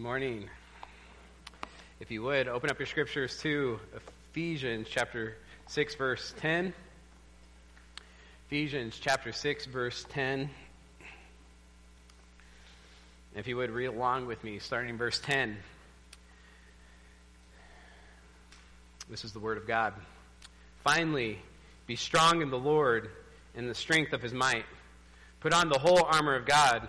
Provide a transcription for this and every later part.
Good morning. If you would, open up your scriptures to Ephesians chapter 6, verse 10. Ephesians chapter 6, verse 10. If you would read along with me, starting verse 10. This is the word of God. Finally, be strong in the Lord and the strength of his might. Put on the whole armor of God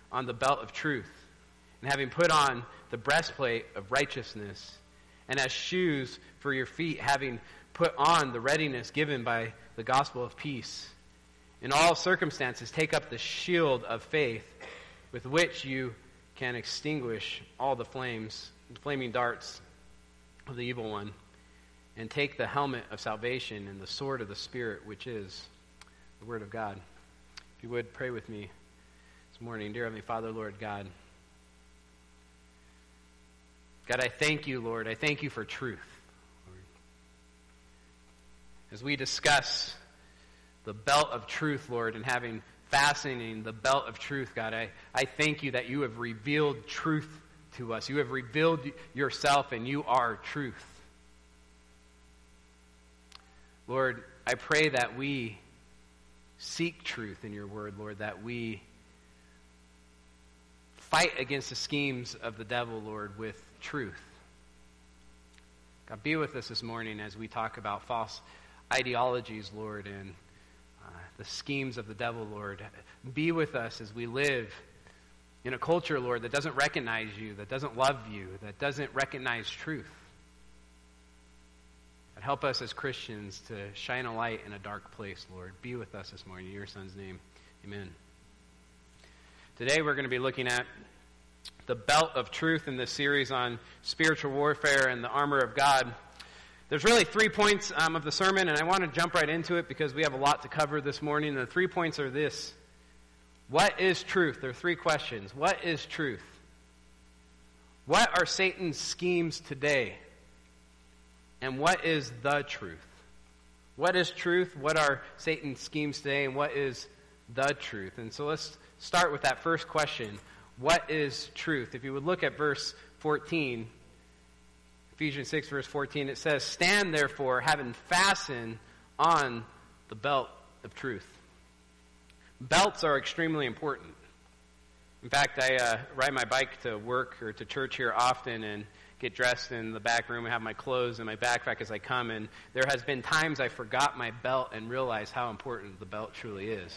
on the belt of truth, and having put on the breastplate of righteousness, and as shoes for your feet, having put on the readiness given by the gospel of peace. In all circumstances, take up the shield of faith with which you can extinguish all the flames, the flaming darts of the evil one, and take the helmet of salvation and the sword of the Spirit, which is the Word of God. If you would, pray with me morning. Dear Heavenly Father, Lord God. God, I thank you, Lord. I thank you for truth. As we discuss the belt of truth, Lord, and having fastening the belt of truth, God, I, I thank you that you have revealed truth to us. You have revealed yourself, and you are truth. Lord, I pray that we seek truth in your word, Lord, that we fight against the schemes of the devil, Lord, with truth. God, be with us this morning as we talk about false ideologies, Lord, and uh, the schemes of the devil, Lord. Be with us as we live in a culture, Lord, that doesn't recognize you, that doesn't love you, that doesn't recognize truth. God, help us as Christians to shine a light in a dark place, Lord. Be with us this morning. In your son's name, amen. Today we're going to be looking at the belt of truth in this series on spiritual warfare and the armor of God. There's really three points um, of the sermon, and I want to jump right into it because we have a lot to cover this morning. The three points are this What is truth? There are three questions. What is truth? What are Satan's schemes today? And what is the truth? What is truth? What are Satan's schemes today? And what is the truth? And so let's start with that first question What is truth? If you would look at verse 14, Ephesians 6, verse 14, it says, Stand therefore, having fastened on the belt of truth. Belts are extremely important. In fact, I uh, ride my bike to work or to church here often and get dressed in the back room and have my clothes and my backpack as I come. And there has been times I forgot my belt and realized how important the belt truly is.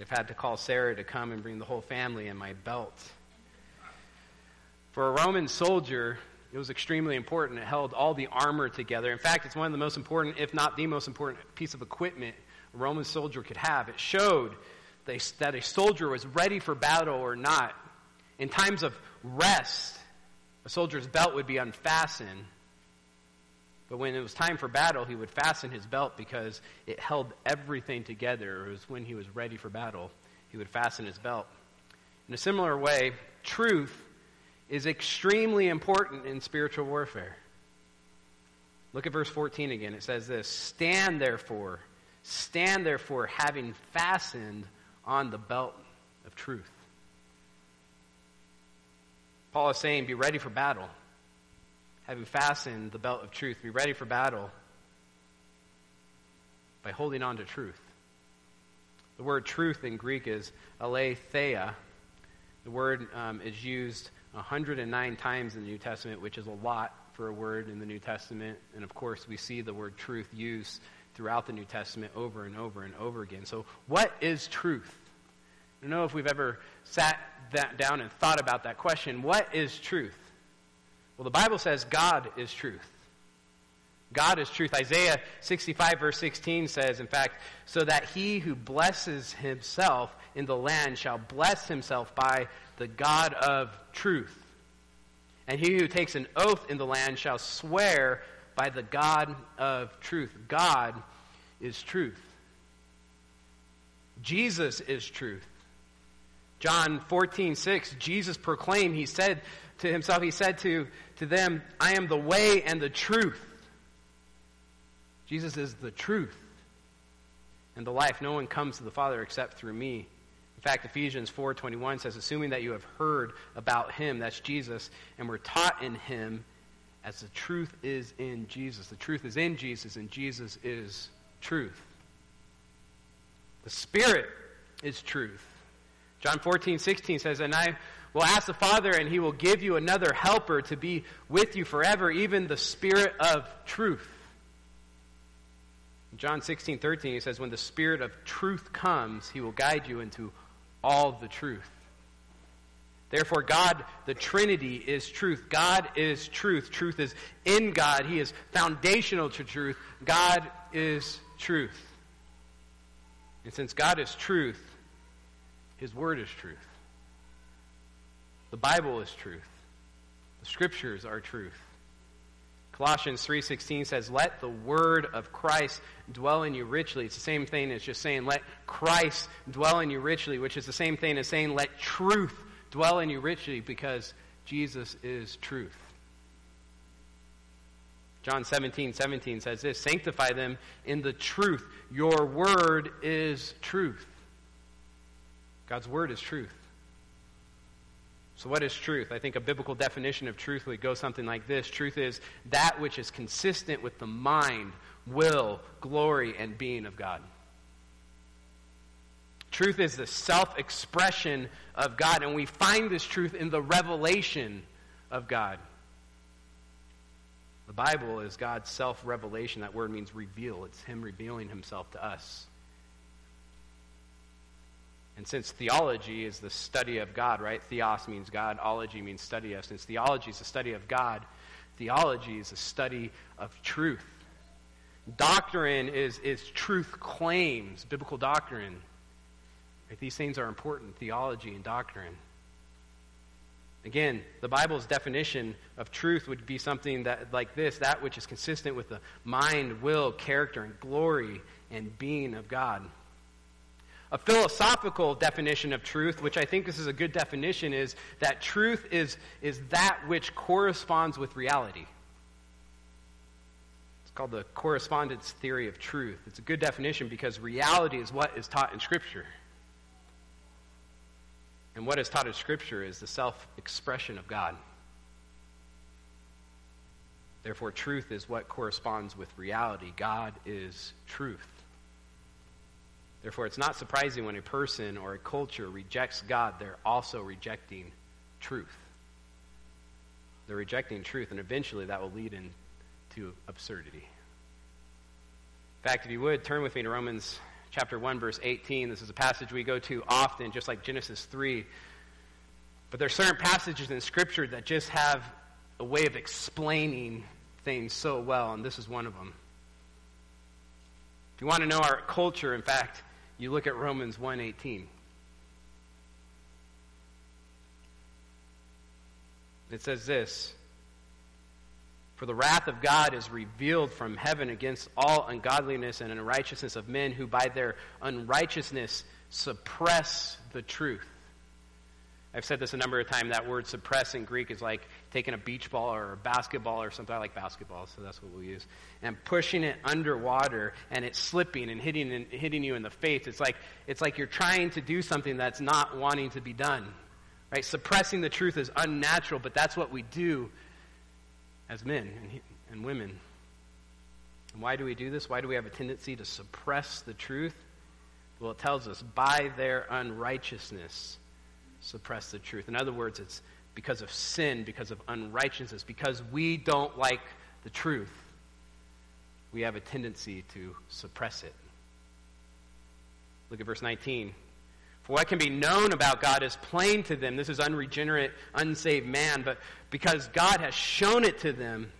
I've had to call Sarah to come and bring the whole family and my belt. For a Roman soldier, it was extremely important. It held all the armor together. In fact, it's one of the most important, if not the most important, piece of equipment a Roman soldier could have. It showed that a soldier was ready for battle or not. In times of rest, a soldier's belt would be unfastened but when it was time for battle, he would fasten his belt because it held everything together. It was when he was ready for battle, he would fasten his belt. In a similar way, truth is extremely important in spiritual warfare. Look at verse 14 again. It says this Stand therefore, stand therefore, having fastened on the belt of truth. Paul is saying, Be ready for battle having fastened the belt of truth, be ready for battle by holding on to truth. The word truth in Greek is aletheia. The word um, is used 109 times in the New Testament, which is a lot for a word in the New Testament. And of course, we see the word truth used throughout the New Testament over and over and over again. So, what is truth? I don't know if we've ever sat down and thought about that question. What is truth? Well, the Bible says God is truth. God is truth. Isaiah 65, verse 16 says, in fact, so that he who blesses himself in the land shall bless himself by the God of truth. And he who takes an oath in the land shall swear by the God of truth. God is truth. Jesus is truth. John 14, 6, Jesus proclaimed, he said to himself, he said to, to them, I am the way and the truth. Jesus is the truth and the life. No one comes to the Father except through me. In fact, Ephesians 4:21 says, "Assuming that you have heard about him, that's Jesus, and were taught in him, as the truth is in Jesus. The truth is in Jesus, and Jesus is truth. The Spirit is truth. John 14, 16 says, And I will ask the Father, and he will give you another helper to be with you forever, even the Spirit of truth. In John 16, 13, he says, When the Spirit of truth comes, he will guide you into all the truth. Therefore, God, the Trinity, is truth. God is truth. Truth is in God. He is foundational to truth. God is truth. And since God is truth, His Word is truth. The Bible is truth. The Scriptures are truth. Colossians 3:16 says, "Let the word of Christ dwell in you richly." It's the same thing as just saying, "Let Christ dwell in you richly," which is the same thing as saying, "Let truth dwell in you richly," because Jesus is truth. John 17, 17 says this Sanctify them in the truth. Your word is truth. God's word is truth. So, what is truth? I think a biblical definition of truth would go something like this Truth is that which is consistent with the mind, will, glory, and being of God. Truth is the self expression of God, and we find this truth in the revelation of God. The Bible is God's self revelation. That word means reveal, it's Him revealing Himself to us. And since theology is the study of God, right? Theos means God, ology means study of. Since theology is the study of God, theology is a study of truth. Doctrine is, is truth claims, biblical doctrine. Right? These things are important theology and doctrine. Again, the Bible's definition of truth would be something that like this, that which is consistent with the mind, will, character, and glory and being of God. A philosophical definition of truth, which I think this is a good definition, is that truth is, is that which corresponds with reality. It's called the correspondence theory of truth. It's a good definition because reality is what is taught in Scripture. And what is taught in Scripture is the self expression of God. Therefore, truth is what corresponds with reality. God is truth. Therefore, it's not surprising when a person or a culture rejects God, they're also rejecting truth. They're rejecting truth, and eventually that will lead into absurdity. In fact, if you would, turn with me to Romans chapter 1, verse 18. This is a passage we go to often, just like Genesis 3. But there are certain passages in Scripture that just have a way of explaining things so well, and this is one of them. If you want to know our culture, in fact, you look at Romans 1:18. It says this, for the wrath of God is revealed from heaven against all ungodliness and unrighteousness of men who by their unrighteousness suppress the truth. I've said this a number of times. That word suppress in Greek is like taking a beach ball or a basketball or something. I like basketball, so that's what we'll use. And pushing it underwater and it's slipping and hitting, and hitting you in the face. It's like, it's like you're trying to do something that's not wanting to be done. Right? Suppressing the truth is unnatural, but that's what we do as men and, and women. And why do we do this? Why do we have a tendency to suppress the truth? Well, it tells us by their unrighteousness, suppress the truth. In other words, it's because of sin, because of unrighteousness, because we don't like the truth. We have a tendency to suppress it. Look at verse 19. For what can be known about God is plain to them. This is unregenerate, unsaved man, but because God has shown it to them.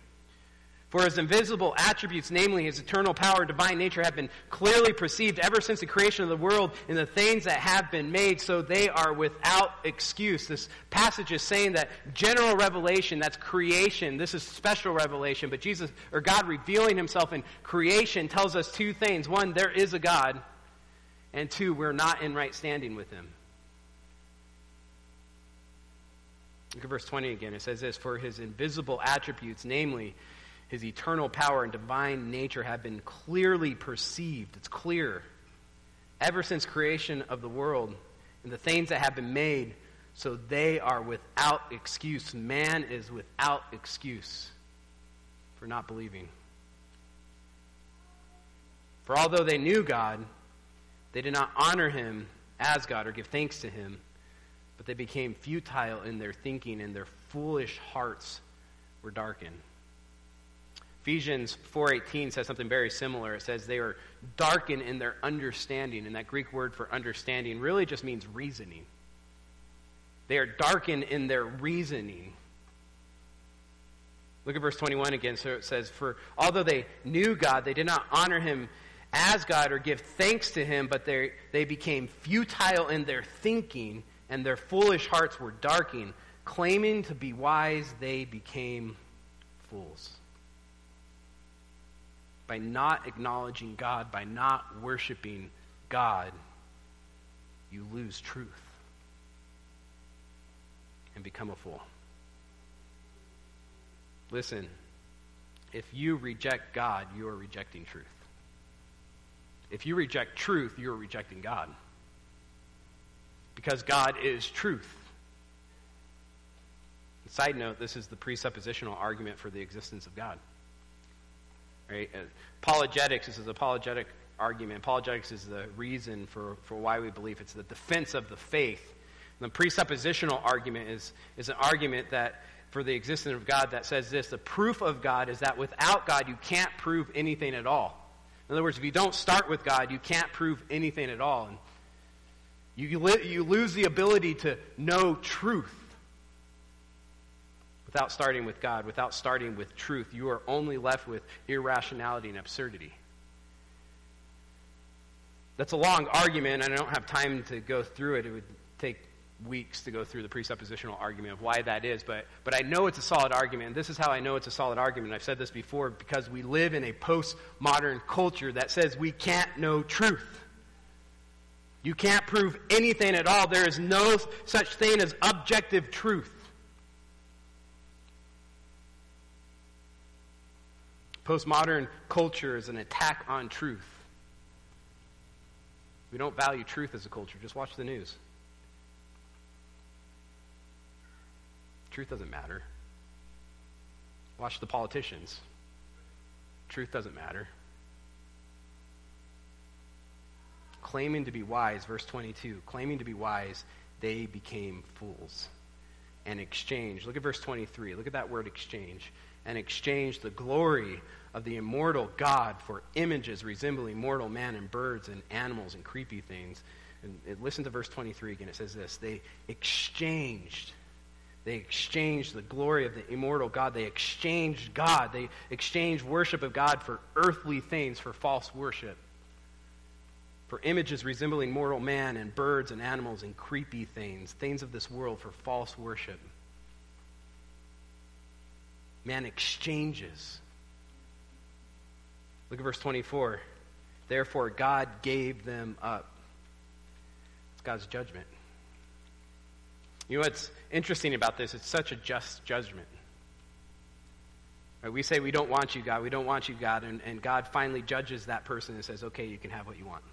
For his invisible attributes, namely his eternal power, divine nature, have been clearly perceived ever since the creation of the world in the things that have been made, so they are without excuse. This passage is saying that general revelation, that's creation, this is special revelation, but Jesus, or God revealing himself in creation tells us two things. One, there is a God, and two, we're not in right standing with him. Look at verse 20 again. It says this For his invisible attributes, namely his eternal power and divine nature, have been clearly perceived. It's clear. Ever since creation of the world and the things that have been made, so they are without excuse. Man is without excuse for not believing. For although they knew God, they did not honor him as God or give thanks to him but they became futile in their thinking and their foolish hearts were darkened. Ephesians 4:18 says something very similar. It says they were darkened in their understanding, and that Greek word for understanding really just means reasoning. They are darkened in their reasoning. Look at verse 21 again. So it says, For although they knew God, they did not honor him as God or give thanks to him, but they, they became futile in their thinking, and their foolish hearts were darkened. Claiming to be wise, they became fools. By not acknowledging God, by not worshiping God, you lose truth and become a fool. Listen, if you reject God, you are rejecting truth. If you reject truth, you are rejecting God because God is truth. Side note, this is the presuppositional argument for the existence of God. Right? Uh, apologetics, this is an apologetic argument. Apologetics is the reason for, for why we believe. It's the defense of the faith. And the presuppositional argument is, is an argument that for the existence of God that says this the proof of God is that without God you can't prove anything at all. In other words, if you don't start with God, you can't prove anything at all. And you, you lose the ability to know truth without starting with God, without starting with truth. You are only left with irrationality and absurdity. That's a long argument, and I don't have time to go through it. It would take weeks to go through the presuppositional argument of why that is, but, but I know it's a solid argument. This is how I know it's a solid argument. I've said this before because we live in a postmodern culture that says we can't know truth. You can't prove anything at all. There is no such thing as objective truth. Postmodern culture is an attack on truth. We don't value truth as a culture. Just watch the news. Truth doesn't matter. Watch the politicians. Truth doesn't matter. claiming to be wise, verse 22, claiming to be wise, they became fools and exchange. Look at verse 23. Look at that word exchange. And exchange the glory of the immortal God for images resembling mortal man and birds and animals and creepy things. And listen to verse 23 again. It says this They exchanged. They exchanged the glory of the immortal God. They exchanged God. They exchanged worship of God for earthly things, for false worship for images resembling mortal man and birds and animals and creepy things, things of this world for false worship. Man exchanges. Look at verse 24. Therefore, God gave them up. It's God's judgment. You know what's interesting about this? It's such a just judgment. Right? We say we don't want you, God. We don't want you, God. And, and God finally judges that person and says, okay, you can have what you want.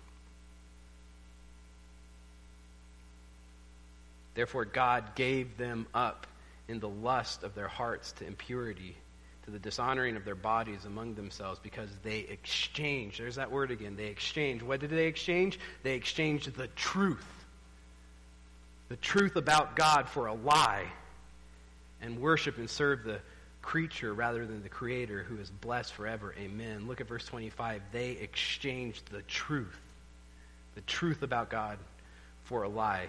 Therefore, God gave them up in the lust of their hearts to impurity, to the dishonoring of their bodies among themselves, because they exchanged. There's that word again. They exchanged. What did they exchange? They exchanged the truth. The truth about God for a lie, and worship and serve the creature rather than the creator who is blessed forever. Amen. Look at verse 25. They exchanged the truth, the truth about God, for a lie.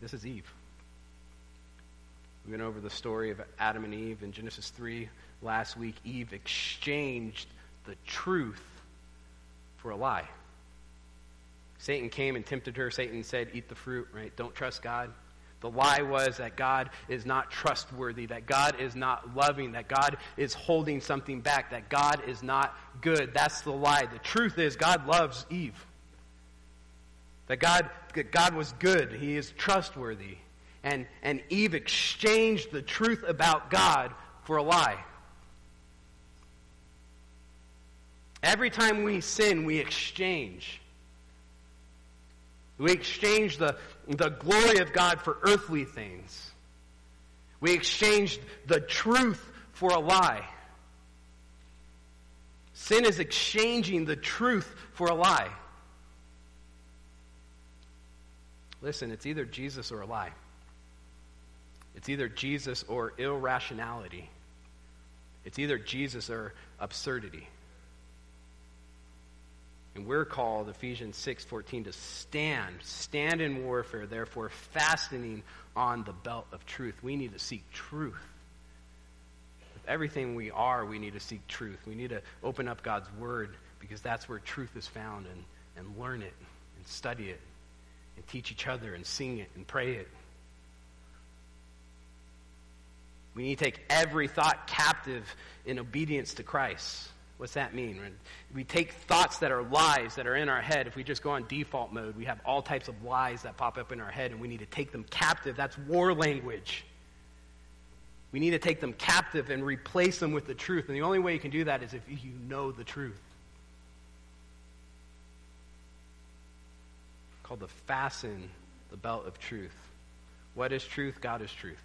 This is Eve. We went over the story of Adam and Eve in Genesis 3 last week. Eve exchanged the truth for a lie. Satan came and tempted her. Satan said, Eat the fruit, right? Don't trust God. The lie was that God is not trustworthy, that God is not loving, that God is holding something back, that God is not good. That's the lie. The truth is, God loves Eve. That God, that God was good, He is trustworthy. And, and Eve exchanged the truth about God for a lie. Every time we sin, we exchange. We exchange the, the glory of God for earthly things. We exchange the truth for a lie. Sin is exchanging the truth for a lie. Listen, it's either Jesus or a lie. It's either Jesus or irrationality. It's either Jesus or absurdity. And we're called, Ephesians 6:14, to stand. Stand in warfare, therefore fastening on the belt of truth. We need to seek truth. With everything we are, we need to seek truth. We need to open up God's word because that's where truth is found and, and learn it and study it and teach each other and sing it and pray it. We need to take every thought captive in obedience to Christ. What's that mean? We take thoughts that are lies that are in our head. If we just go on default mode, we have all types of lies that pop up in our head, and we need to take them captive. That's war language. We need to take them captive and replace them with the truth. And the only way you can do that is if you know the truth. Called the fasten the belt of truth. What is truth? God is truth.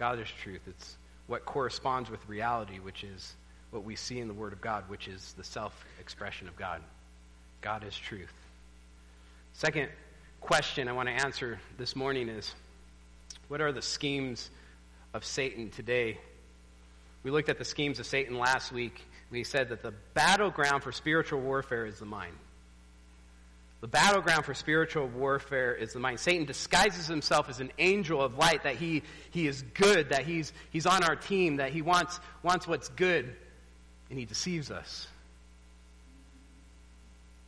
God is truth. It's what corresponds with reality, which is what we see in the Word of God, which is the self expression of God. God is truth. Second question I want to answer this morning is what are the schemes of Satan today? We looked at the schemes of Satan last week. We said that the battleground for spiritual warfare is the mind. The battleground for spiritual warfare is the mind. Satan disguises himself as an angel of light, that he, he is good, that he's, he's on our team, that he wants, wants what's good and he deceives us.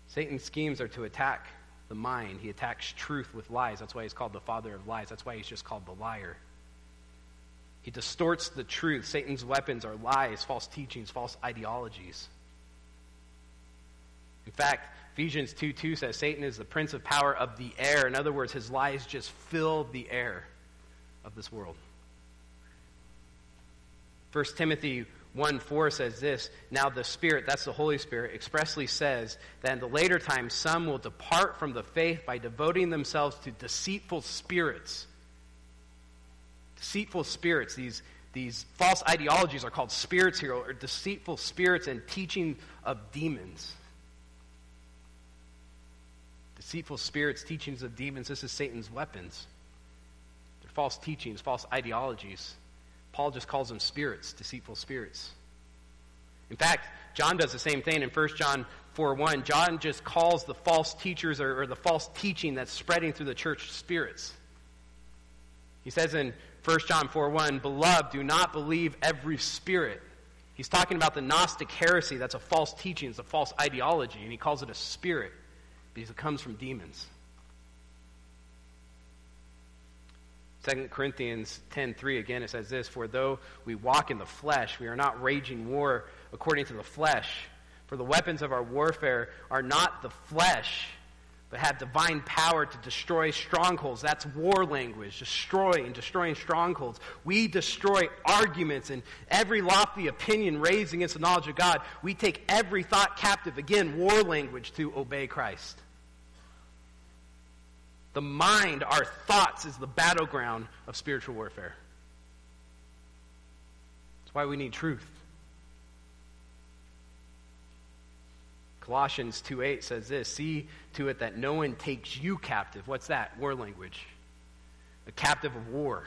Satan's schemes are to attack the mind. He attacks truth with lies. That's why he's called the father of lies. That's why he's just called the liar. He distorts the truth. Satan's weapons are lies, false teachings, false ideologies. In fact, Ephesians 2 2 says Satan is the prince of power of the air. In other words, his lies just fill the air of this world. 1 Timothy 1 4 says this Now the Spirit, that's the Holy Spirit, expressly says that in the later times some will depart from the faith by devoting themselves to deceitful spirits. Deceitful spirits, these, these false ideologies are called spirits here, or deceitful spirits and teaching of demons. Deceitful spirits, teachings of demons, this is Satan's weapons. They're false teachings, false ideologies. Paul just calls them spirits, deceitful spirits. In fact, John does the same thing in 1 John 4 1. John just calls the false teachers or, or the false teaching that's spreading through the church spirits. He says in 1 John 4 1, Beloved, do not believe every spirit. He's talking about the Gnostic heresy that's a false teaching, it's a false ideology, and he calls it a spirit because it comes from demons. 2 Corinthians 10:3 again it says this for though we walk in the flesh we are not waging war according to the flesh for the weapons of our warfare are not the flesh but have divine power to destroy strongholds. That's war language. Destroying destroying strongholds. We destroy arguments and every lofty opinion raised against the knowledge of God. We take every thought captive. Again war language to obey Christ. The mind, our thoughts, is the battleground of spiritual warfare. That's why we need truth. Colossians 2:8 says this, see to it that no one takes you captive. What's that? War language. A captive of war.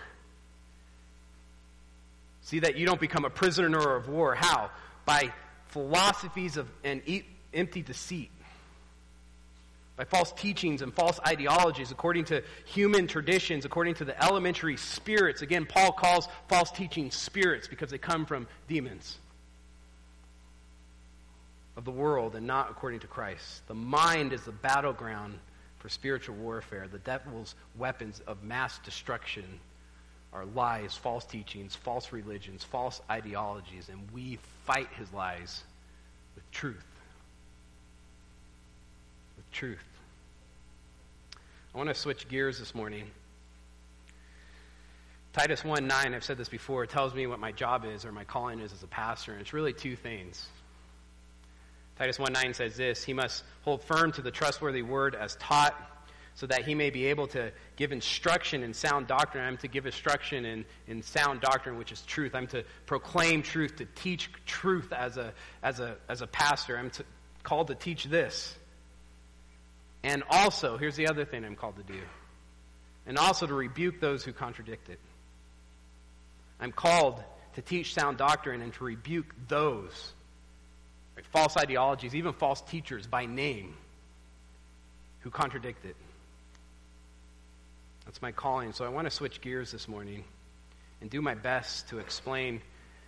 See that you don't become a prisoner of war. How? By philosophies of and empty deceit by false teachings and false ideologies, according to human traditions, according to the elementary spirits. Again, Paul calls false teachings spirits because they come from demons of the world and not according to Christ. The mind is the battleground for spiritual warfare. The devil's weapons of mass destruction are lies, false teachings, false religions, false ideologies, and we fight his lies with truth. With truth. I want to switch gears this morning. Titus 1 9, I've said this before, tells me what my job is or my calling is as a pastor, and it's really two things. Titus 1 9 says this He must hold firm to the trustworthy word as taught, so that he may be able to give instruction in sound doctrine. I'm to give instruction in, in sound doctrine, which is truth. I'm to proclaim truth, to teach truth as a, as a, as a pastor. I'm to, called to teach this. And also, here's the other thing I'm called to do. And also to rebuke those who contradict it. I'm called to teach sound doctrine and to rebuke those right, false ideologies, even false teachers by name who contradict it. That's my calling. So I want to switch gears this morning and do my best to explain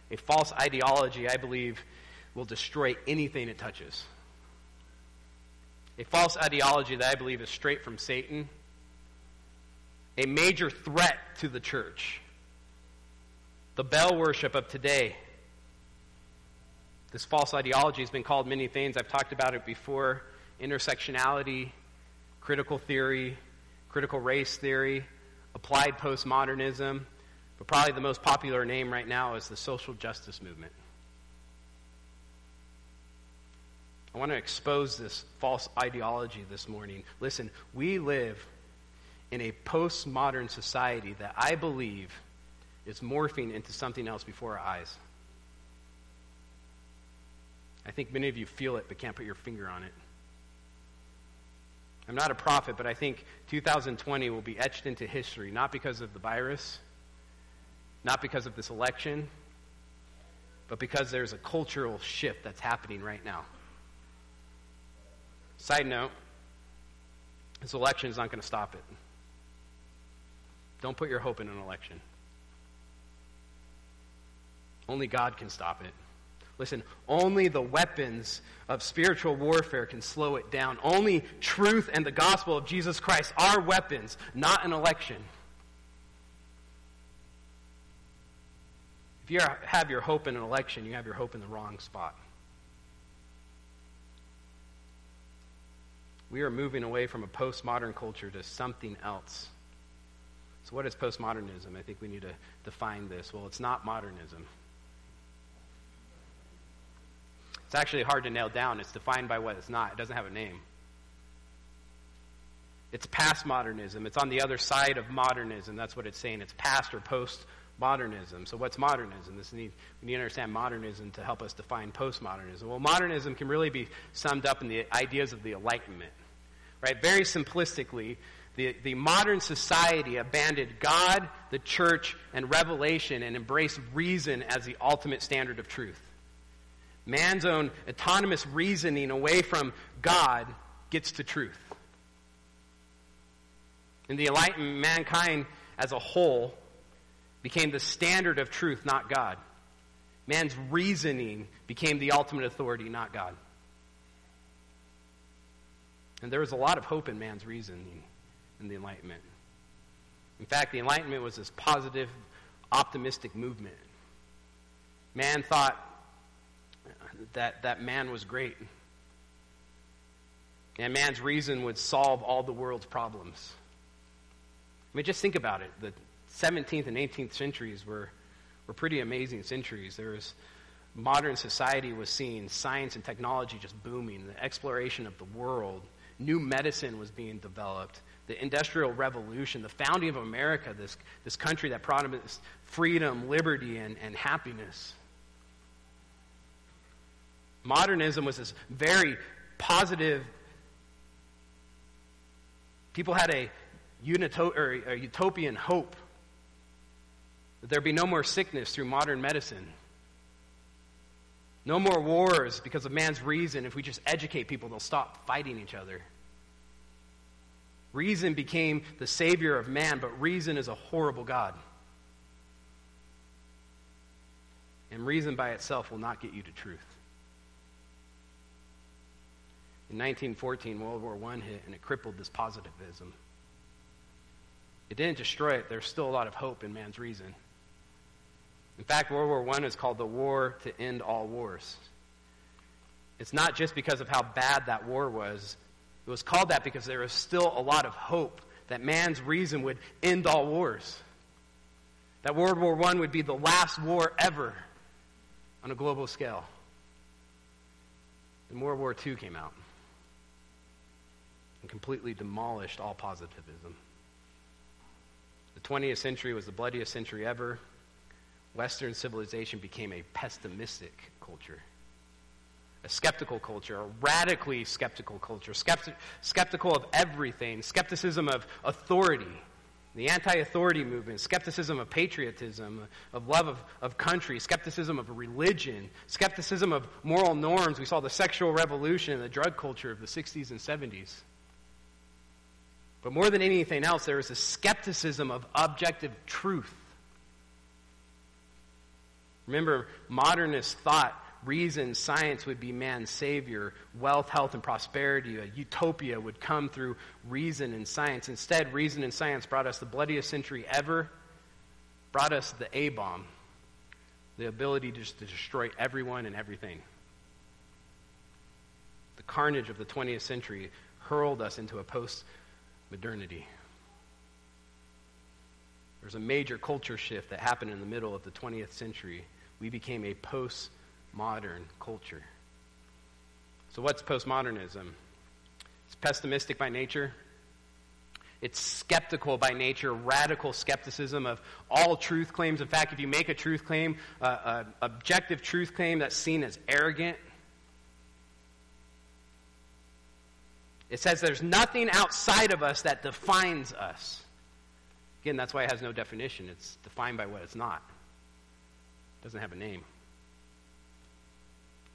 a false ideology I believe will destroy anything it touches. A false ideology that I believe is straight from Satan, a major threat to the church. The bell worship of today this false ideology has been called many things. I've talked about it before intersectionality, critical theory, critical race theory, applied postmodernism, but probably the most popular name right now is the social justice movement. I want to expose this false ideology this morning. Listen, we live in a postmodern society that I believe is morphing into something else before our eyes. I think many of you feel it but can't put your finger on it. I'm not a prophet, but I think 2020 will be etched into history, not because of the virus, not because of this election, but because there's a cultural shift that's happening right now. Side note this election is not going to stop it. Don't put your hope in an election. Only God can stop it. Listen, only the weapons of spiritual warfare can slow it down. Only truth and the gospel of Jesus Christ are weapons, not an election. If you have your hope in an election, you have your hope in the wrong spot. We are moving away from a postmodern culture to something else. So, what is postmodernism? I think we need to define this. Well, it's not modernism. It's actually hard to nail down. It's defined by what it's not, it doesn't have a name. It's past modernism. It's on the other side of modernism. That's what it's saying. It's past or post modernism. So, what's modernism? This need, we need to understand modernism to help us define postmodernism. Well, modernism can really be summed up in the ideas of the Enlightenment. Right? Very simplistically, the, the modern society abandoned God, the church, and revelation and embraced reason as the ultimate standard of truth man's own autonomous reasoning away from God gets to truth. In the Enlightenment, mankind as a whole became the standard of truth, not God. Man's reasoning became the ultimate authority, not God. And there was a lot of hope in man's reasoning in the Enlightenment. In fact, the Enlightenment was this positive, optimistic movement. Man thought that, that man was great. And man's reason would solve all the world's problems. I mean, just think about it. The 17th and 18th centuries were, were pretty amazing centuries. There was modern society was seeing science and technology just booming, the exploration of the world, new medicine was being developed, the Industrial Revolution, the founding of America, this, this country that promised freedom, liberty, and, and happiness. Modernism was this very positive. People had a, unito- a utopian hope that there'd be no more sickness through modern medicine. No more wars because of man's reason. If we just educate people, they'll stop fighting each other. Reason became the savior of man, but reason is a horrible God. And reason by itself will not get you to truth. In 1914, World War I hit and it crippled this positivism. It didn't destroy it. There's still a lot of hope in man's reason. In fact, World War I is called the war to end all wars. It's not just because of how bad that war was. It was called that because there was still a lot of hope that man's reason would end all wars. That World War I would be the last war ever on a global scale. And World War II came out and completely demolished all positivism. The 20th century was the bloodiest century ever. Western civilization became a pessimistic culture, a skeptical culture, a radically skeptical culture, skepti- skeptical of everything, skepticism of authority, the anti authority movement, skepticism of patriotism, of love of, of country, skepticism of religion, skepticism of moral norms. We saw the sexual revolution and the drug culture of the 60s and 70s. But more than anything else, there is a skepticism of objective truth. Remember, modernist thought reason, science would be man's savior, wealth, health, and prosperity. A utopia would come through reason and science. Instead, reason and science brought us the bloodiest century ever, brought us the A bomb, the ability to, to destroy everyone and everything. The carnage of the 20th century hurled us into a post modernity. There's a major culture shift that happened in the middle of the 20th century. We became a postmodern culture. So, what's postmodernism? It's pessimistic by nature. It's skeptical by nature, radical skepticism of all truth claims. In fact, if you make a truth claim, uh, an objective truth claim that's seen as arrogant, It says there's nothing outside of us that defines us. Again, that's why it has no definition. It's defined by what it's not. It doesn't have a name.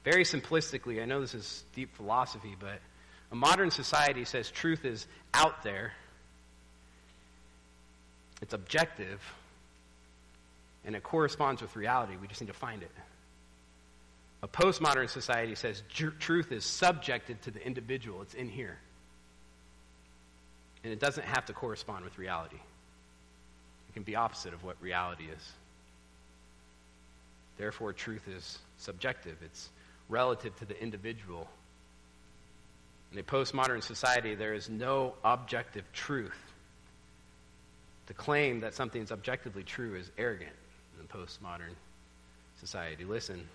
Very simplistically, I know this is deep philosophy, but a modern society says truth is out there, it's objective, and it corresponds with reality. We just need to find it. A postmodern society says truth is subjected to the individual, it's in here. And it doesn't have to correspond with reality, it can be opposite of what reality is. Therefore, truth is subjective, it's relative to the individual. In a postmodern society, there is no objective truth. To claim that something is objectively true is arrogant in a postmodern society. Listen.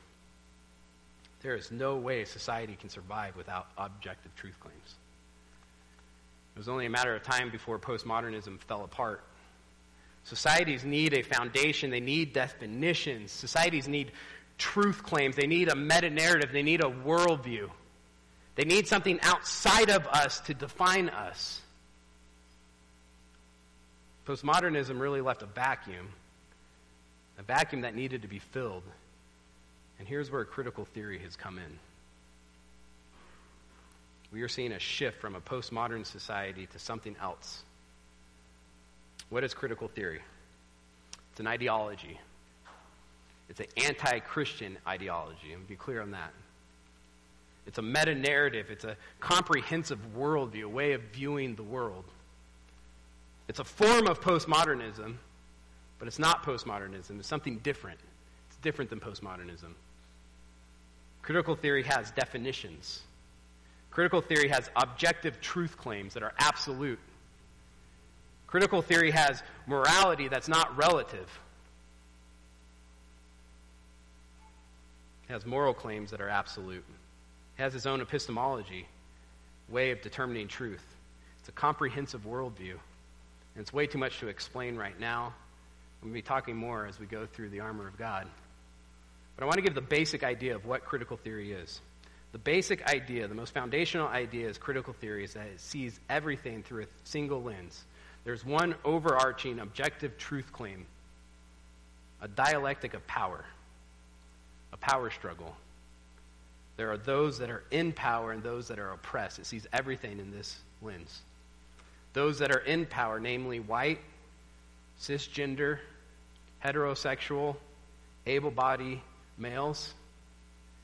There is no way society can survive without objective truth claims. It was only a matter of time before postmodernism fell apart. Societies need a foundation, they need definitions. Societies need truth claims, they need a meta narrative, they need a worldview. They need something outside of us to define us. Postmodernism really left a vacuum, a vacuum that needed to be filled. And here's where critical theory has come in. We are seeing a shift from a postmodern society to something else. What is critical theory? It's an ideology. It's an anti Christian ideology. And be clear on that. It's a meta narrative, it's a comprehensive worldview, a way of viewing the world. It's a form of postmodernism, but it's not postmodernism. It's something different. It's different than postmodernism. Critical theory has definitions. Critical theory has objective truth claims that are absolute. Critical theory has morality that's not relative. It has moral claims that are absolute. It has its own epistemology, way of determining truth. It's a comprehensive worldview. And it's way too much to explain right now. We'll be talking more as we go through the armor of God. But I want to give the basic idea of what critical theory is. The basic idea, the most foundational idea is critical theory is that it sees everything through a single lens. There's one overarching objective truth claim, a dialectic of power, a power struggle. There are those that are in power and those that are oppressed. It sees everything in this lens. those that are in power, namely white, cisgender, heterosexual, able bodied males,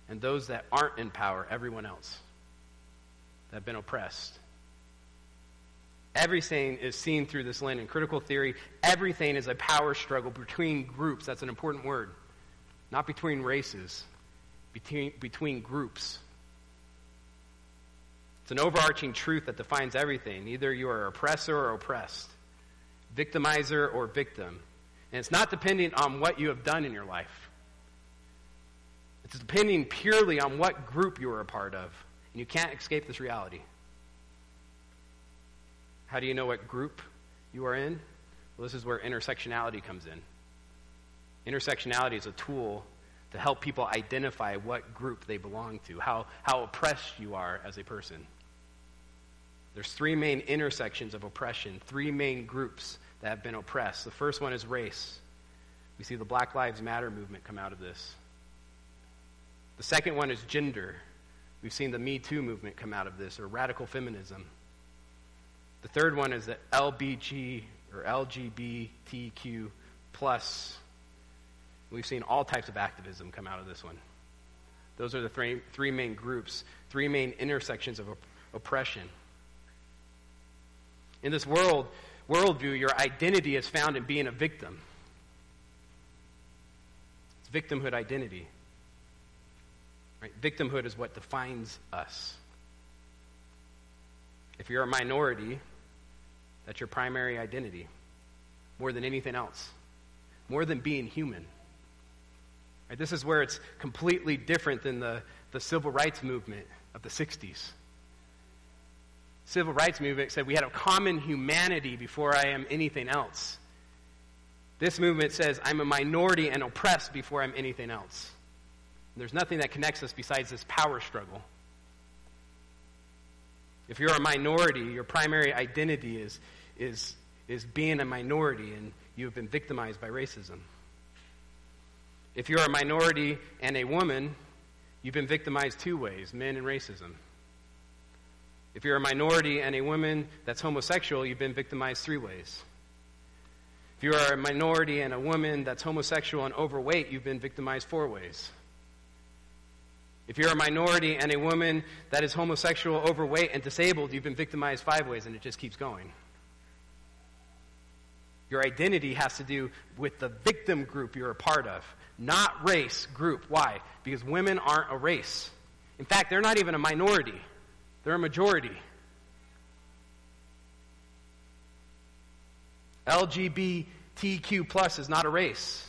and those that aren't in power, everyone else that have been oppressed. Everything is seen through this lens. In critical theory, everything is a power struggle between groups. That's an important word. Not between races, between, between groups. It's an overarching truth that defines everything. Either you are oppressor or oppressed, victimizer or victim. And it's not dependent on what you have done in your life. It's depending purely on what group you are a part of. And you can't escape this reality. How do you know what group you are in? Well, this is where intersectionality comes in. Intersectionality is a tool to help people identify what group they belong to, how, how oppressed you are as a person. There's three main intersections of oppression, three main groups that have been oppressed. The first one is race. We see the Black Lives Matter movement come out of this. The second one is gender. We've seen the Me Too movement come out of this, or radical feminism. The third one is the LBG or LGBTQ plus. We've seen all types of activism come out of this one. Those are the three, three main groups, three main intersections of op- oppression. In this world, worldview, your identity is found in being a victim. It's victimhood identity. Right? Victimhood is what defines us. If you're a minority, that's your primary identity, more than anything else, more than being human. Right? This is where it's completely different than the, the civil rights movement of the 60s. Civil rights movement said we had a common humanity before I am anything else. This movement says I'm a minority and oppressed before I'm anything else. There's nothing that connects us besides this power struggle. If you're a minority, your primary identity is, is, is being a minority and you've been victimized by racism. If you're a minority and a woman, you've been victimized two ways men and racism. If you're a minority and a woman that's homosexual, you've been victimized three ways. If you are a minority and a woman that's homosexual and overweight, you've been victimized four ways. If you're a minority and a woman that is homosexual, overweight, and disabled, you've been victimized five ways, and it just keeps going. Your identity has to do with the victim group you're a part of, not race group. Why? Because women aren't a race. In fact, they're not even a minority, they're a majority. LGBTQ plus is not a race.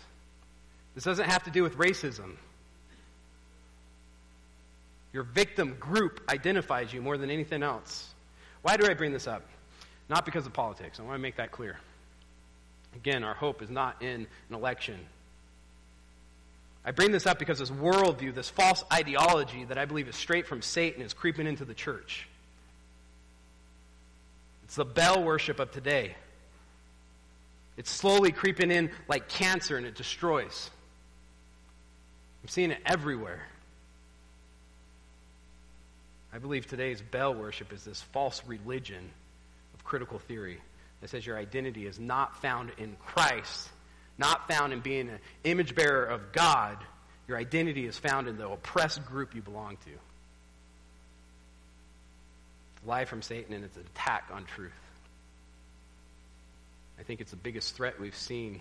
This doesn't have to do with racism. Your victim group identifies you more than anything else. Why do I bring this up? Not because of politics. I want to make that clear. Again, our hope is not in an election. I bring this up because this worldview, this false ideology that I believe is straight from Satan, is creeping into the church. It's the Baal worship of today. It's slowly creeping in like cancer and it destroys. I'm seeing it everywhere. I believe today's Baal worship is this false religion of critical theory that says your identity is not found in Christ, not found in being an image bearer of God. Your identity is found in the oppressed group you belong to. Lie from Satan, and it's an attack on truth. I think it's the biggest threat we've seen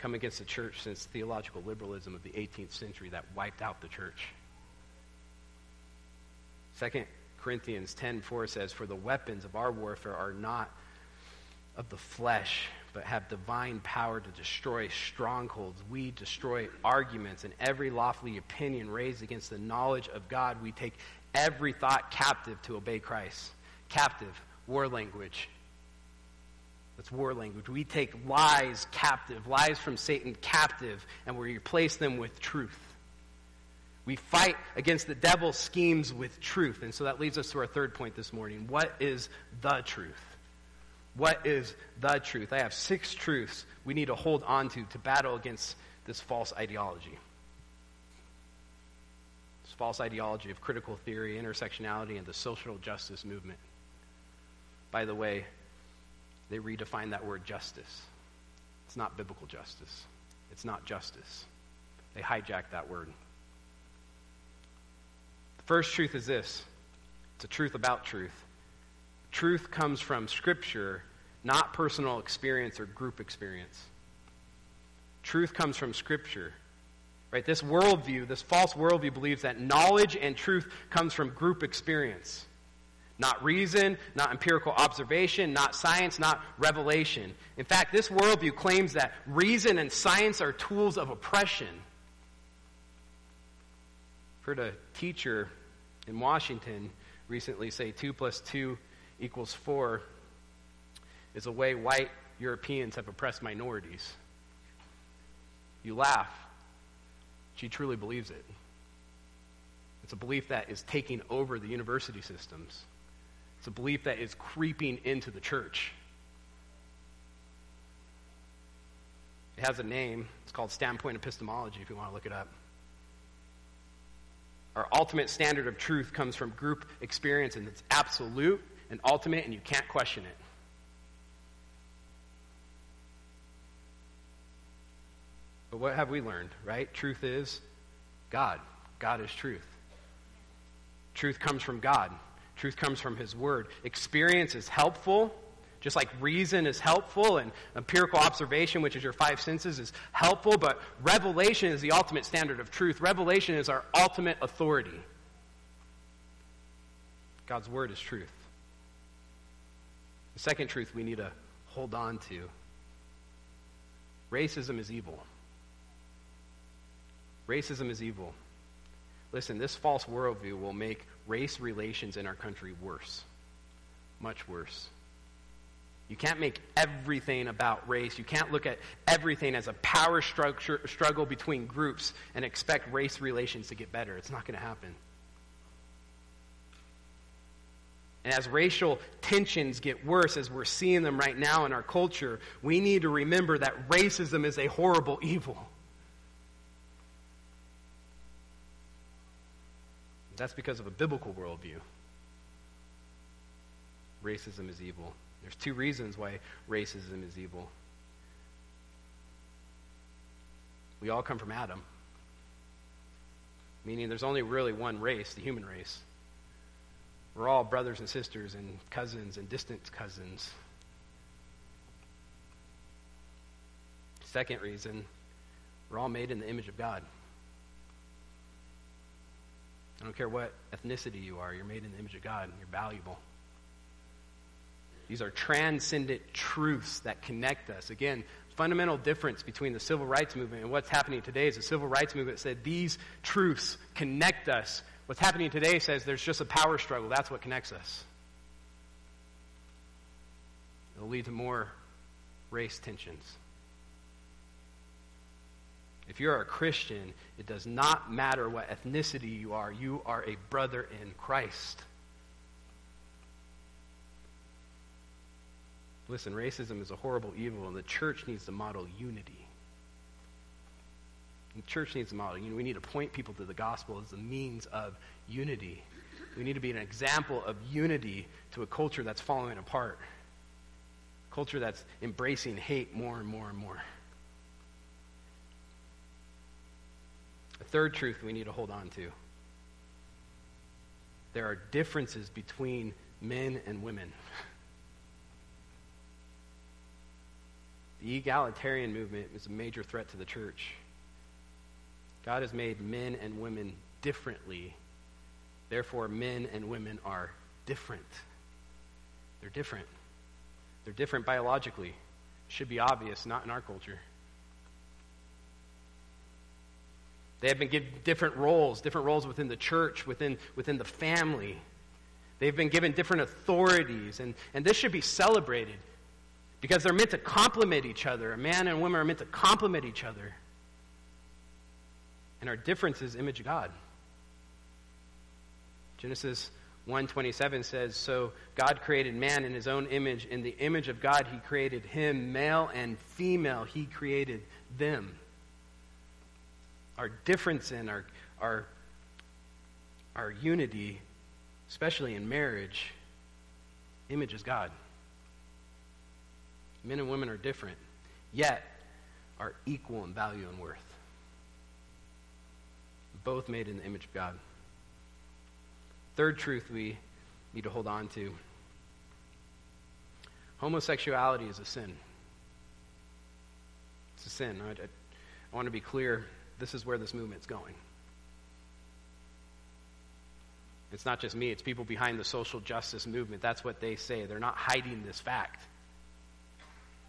come against the church since theological liberalism of the 18th century that wiped out the church. 2 Corinthians 10:4 says, "For the weapons of our warfare are not of the flesh, but have divine power to destroy strongholds. We destroy arguments and every lofty opinion raised against the knowledge of God. We take every thought captive to obey Christ." Captive, war language. That's war language. We take lies captive, lies from Satan captive, and we replace them with truth. We fight against the devil's schemes with truth. And so that leads us to our third point this morning. What is the truth? What is the truth? I have six truths we need to hold on to to battle against this false ideology. This false ideology of critical theory, intersectionality, and the social justice movement. By the way, they redefine that word justice. It's not biblical justice, it's not justice. They hijack that word. First truth is this it's a truth about truth. Truth comes from Scripture, not personal experience or group experience. Truth comes from Scripture. Right? This worldview, this false worldview, believes that knowledge and truth comes from group experience. Not reason, not empirical observation, not science, not revelation. In fact, this worldview claims that reason and science are tools of oppression. Heard a teacher in Washington recently say 2 plus 2 equals 4 is a way white Europeans have oppressed minorities. You laugh. She truly believes it. It's a belief that is taking over the university systems. It's a belief that is creeping into the church. It has a name. It's called standpoint epistemology, if you want to look it up. Our ultimate standard of truth comes from group experience, and it's absolute and ultimate, and you can't question it. But what have we learned, right? Truth is God. God is truth. Truth comes from God. Truth comes from His Word. Experience is helpful, just like reason is helpful, and empirical observation, which is your five senses, is helpful, but revelation is the ultimate standard of truth. Revelation is our ultimate authority. God's Word is truth. The second truth we need to hold on to racism is evil. Racism is evil. Listen, this false worldview will make race relations in our country worse. Much worse. You can't make everything about race. You can't look at everything as a power structure, struggle between groups and expect race relations to get better. It's not going to happen. And as racial tensions get worse, as we're seeing them right now in our culture, we need to remember that racism is a horrible evil. That's because of a biblical worldview. Racism is evil. There's two reasons why racism is evil. We all come from Adam, meaning there's only really one race, the human race. We're all brothers and sisters and cousins and distant cousins. Second reason, we're all made in the image of God. I don't care what ethnicity you are, you're made in the image of God and you're valuable. These are transcendent truths that connect us. Again, fundamental difference between the civil rights movement and what's happening today is the civil rights movement said these truths connect us. What's happening today says there's just a power struggle. That's what connects us. It'll lead to more race tensions. If you're a Christian, it does not matter what ethnicity you are, you are a brother in Christ. Listen, racism is a horrible evil, and the church needs to model unity. The church needs to model. Know, we need to point people to the gospel as a means of unity. We need to be an example of unity to a culture that's falling apart, a culture that's embracing hate more and more and more. A third truth we need to hold on to there are differences between men and women. The egalitarian movement is a major threat to the church. God has made men and women differently. Therefore, men and women are different. They're different. They're different biologically. Should be obvious, not in our culture. They have been given different roles, different roles within the church, within, within the family. They've been given different authorities, and, and this should be celebrated because they're meant to complement each other. A man and woman are meant to complement each other. And our difference is image God. Genesis 127 says, So God created man in his own image. In the image of God, he created him, male and female, he created them our difference in our, our, our unity, especially in marriage, images God. Men and women are different, yet are equal in value and worth. Both made in the image of God. Third truth we need to hold on to homosexuality is a sin. It's a sin. I, I, I want to be clear this is where this movement's going. It's not just me, it's people behind the social justice movement. That's what they say. They're not hiding this fact.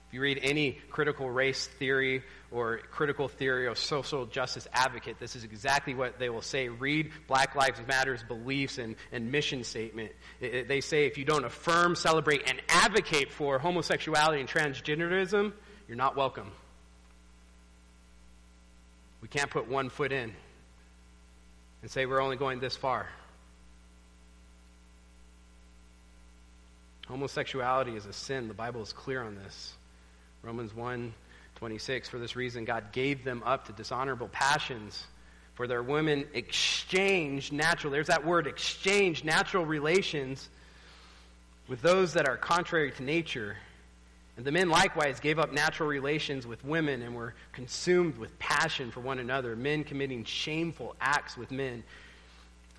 If you read any critical race theory or critical theory or social justice advocate, this is exactly what they will say. Read Black Lives Matter's beliefs and, and mission statement. It, it, they say if you don't affirm, celebrate, and advocate for homosexuality and transgenderism, you're not welcome. We can't put one foot in and say we're only going this far. Homosexuality is a sin. The Bible is clear on this. Romans 1 26. For this reason, God gave them up to dishonorable passions. For their women exchanged natural, there's that word, exchange natural relations with those that are contrary to nature. And the men likewise gave up natural relations with women and were consumed with passion for one another, men committing shameful acts with men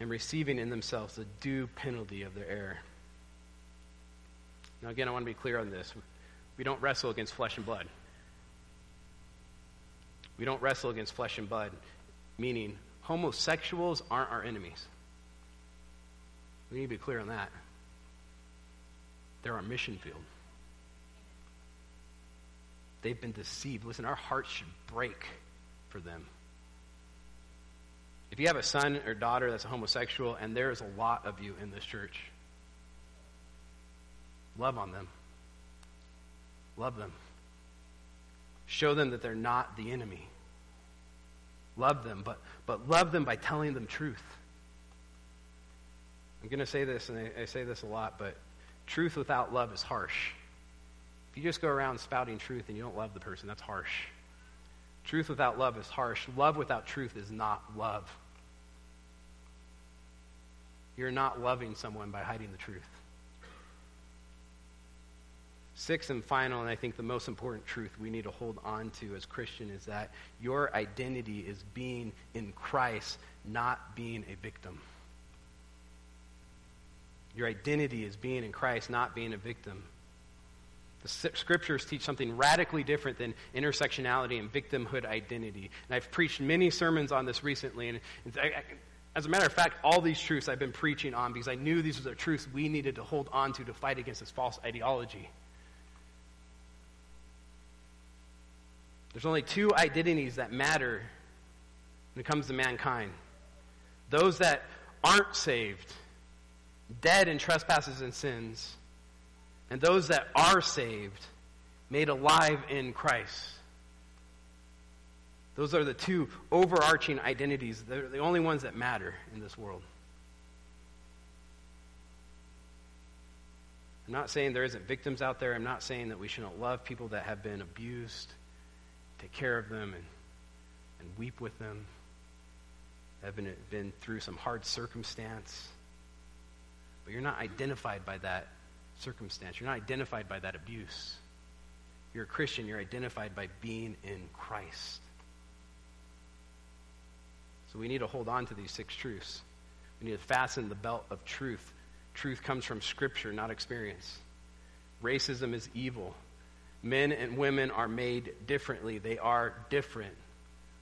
and receiving in themselves the due penalty of their error. Now, again, I want to be clear on this. We don't wrestle against flesh and blood. We don't wrestle against flesh and blood, meaning homosexuals aren't our enemies. We need to be clear on that. They're our mission field. They've been deceived. Listen, our hearts should break for them. If you have a son or daughter that's a homosexual, and there's a lot of you in this church, love on them. Love them. Show them that they're not the enemy. Love them, but, but love them by telling them truth. I'm going to say this, and I, I say this a lot, but truth without love is harsh. If you just go around spouting truth and you don't love the person, that's harsh. Truth without love is harsh. Love without truth is not love. You're not loving someone by hiding the truth. Sixth and final, and I think the most important truth we need to hold on to as Christian is that your identity is being in Christ, not being a victim. Your identity is being in Christ, not being a victim. The scriptures teach something radically different than intersectionality and victimhood identity. And I've preached many sermons on this recently, and as a matter of fact, all these truths I've been preaching on because I knew these were the truths we needed to hold on to to fight against this false ideology. There's only two identities that matter when it comes to mankind those that aren't saved, dead in trespasses and sins, and those that are saved, made alive in Christ. Those are the two overarching identities. They're the only ones that matter in this world. I'm not saying there isn't victims out there. I'm not saying that we shouldn't love people that have been abused take care of them and, and weep with them, have been, been through some hard circumstance. But you're not identified by that circumstance. You're not identified by that abuse. You're a Christian. You're identified by being in Christ. So we need to hold on to these six truths. We need to fasten the belt of truth. Truth comes from Scripture, not experience. Racism is evil. Men and women are made differently, they are different.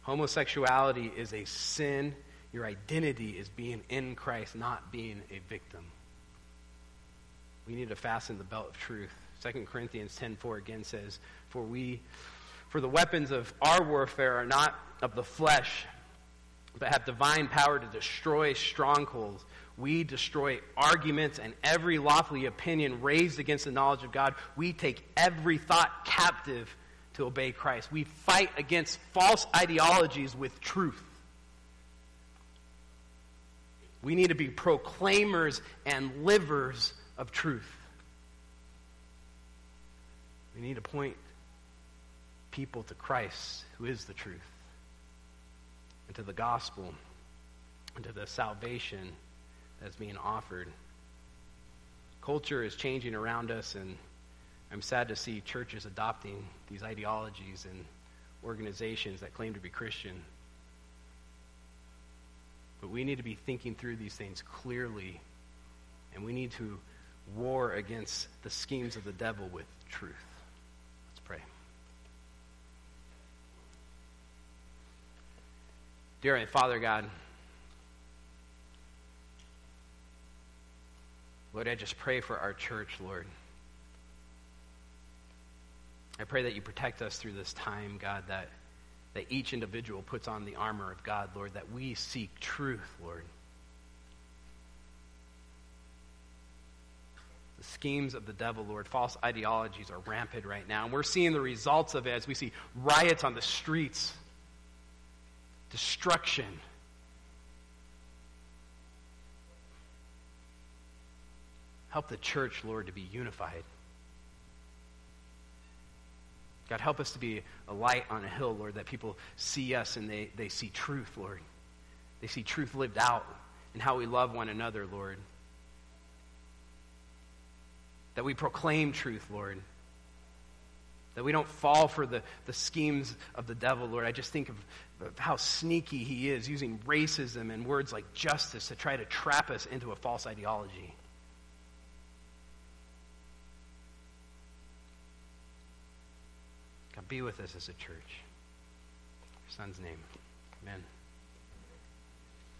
Homosexuality is a sin. Your identity is being in Christ, not being a victim. We need to fasten the belt of truth. 2 Corinthians 10:4 again says, "For we for the weapons of our warfare are not of the flesh, but have divine power to destroy strongholds we destroy arguments and every lawfully opinion raised against the knowledge of God. We take every thought captive to obey Christ. We fight against false ideologies with truth. We need to be proclaimers and livers of truth. We need to point people to Christ, who is the truth, and to the gospel, and to the salvation that's being offered. Culture is changing around us, and I'm sad to see churches adopting these ideologies and organizations that claim to be Christian. But we need to be thinking through these things clearly, and we need to war against the schemes of the devil with truth. Let's pray. Dear Father God, Lord, I just pray for our church, Lord. I pray that you protect us through this time, God, that, that each individual puts on the armor of God, Lord, that we seek truth, Lord. The schemes of the devil, Lord, false ideologies are rampant right now. And we're seeing the results of it as we see riots on the streets, destruction. Help the church, Lord, to be unified. God, help us to be a light on a hill, Lord, that people see us and they, they see truth, Lord. They see truth lived out in how we love one another, Lord. That we proclaim truth, Lord. That we don't fall for the, the schemes of the devil, Lord. I just think of, of how sneaky he is, using racism and words like justice to try to trap us into a false ideology. Be with us as a church. your son's name. Amen.